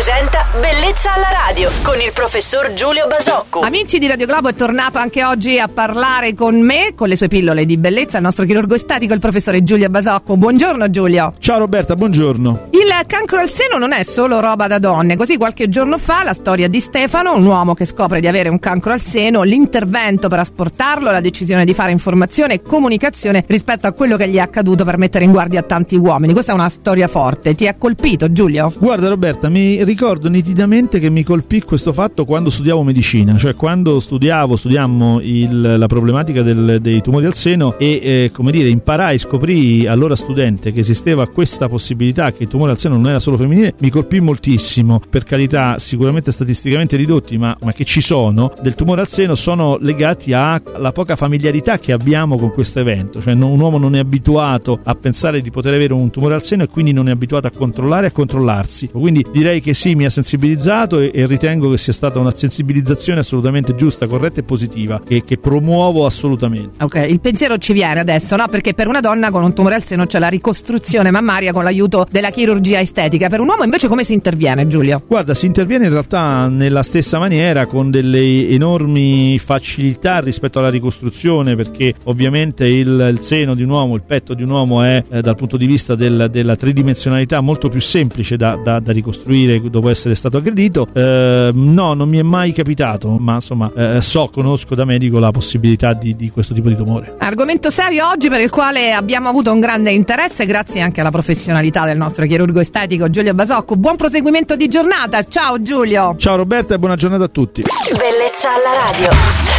presenta Bellezza alla radio con il professor Giulio Basocco. Amici di Radio Globo è tornato anche oggi a parlare con me, con le sue pillole di bellezza, il nostro chirurgo estetico, il professore Giulio Basocco. Buongiorno Giulio. Ciao Roberta, buongiorno. Il cancro al seno non è solo roba da donne, così qualche giorno fa la storia di Stefano, un uomo che scopre di avere un cancro al seno, l'intervento per asportarlo, la decisione di fare informazione e comunicazione rispetto a quello che gli è accaduto per mettere in guardia tanti uomini. Questa è una storia forte. Ti ha colpito Giulio? Guarda Roberta, mi ricordo nitidamente che mi colpì questo fatto quando studiavo medicina, cioè quando studiavo, studiammo il, la problematica del, dei tumori al seno e eh, come dire imparai, scoprii allora studente che esisteva questa possibilità che il tumore al seno non era solo femminile, mi colpì moltissimo. Per carità, sicuramente statisticamente ridotti, ma, ma che ci sono, del tumore al seno sono legati alla poca familiarità che abbiamo con questo evento. Cioè un uomo non è abituato a pensare di poter avere un tumore al seno e quindi non è abituato a controllare e a controllarsi. Quindi direi che sì, mi ha sensibilizzato e, e ritengo che sia stata una sensibilizzazione assolutamente giusta, corretta e positiva che, che, promuovo assolutamente. Ok, il pensiero ci viene adesso, no? Perché per una donna con un tumore al seno c'è la ricostruzione mammaria con l'aiuto della chirurgia estetica. Per un uomo invece come si interviene, Giulio? Guarda, si interviene in realtà nella stessa maniera con delle enormi facilità rispetto alla ricostruzione perché ovviamente il, il seno di un uomo, il petto di un uomo è eh, dal punto di vista del, della tridimensionalità molto più semplice da, da, da ricostruire dopo essere stato aggredito. Eh, no, non mi è mai capitato, ma insomma eh, so, conosco da medico la possibilità di, di questo tipo di tumore. Argomento serio oggi per il quale abbiamo avuto un grande interesse grazie anche alla professionalità del nostro chirurgo estetico Giulio Basocco. Buon proseguimento di giornata. Ciao Giulio. Ciao Roberta e buona giornata a tutti. Bellezza alla radio.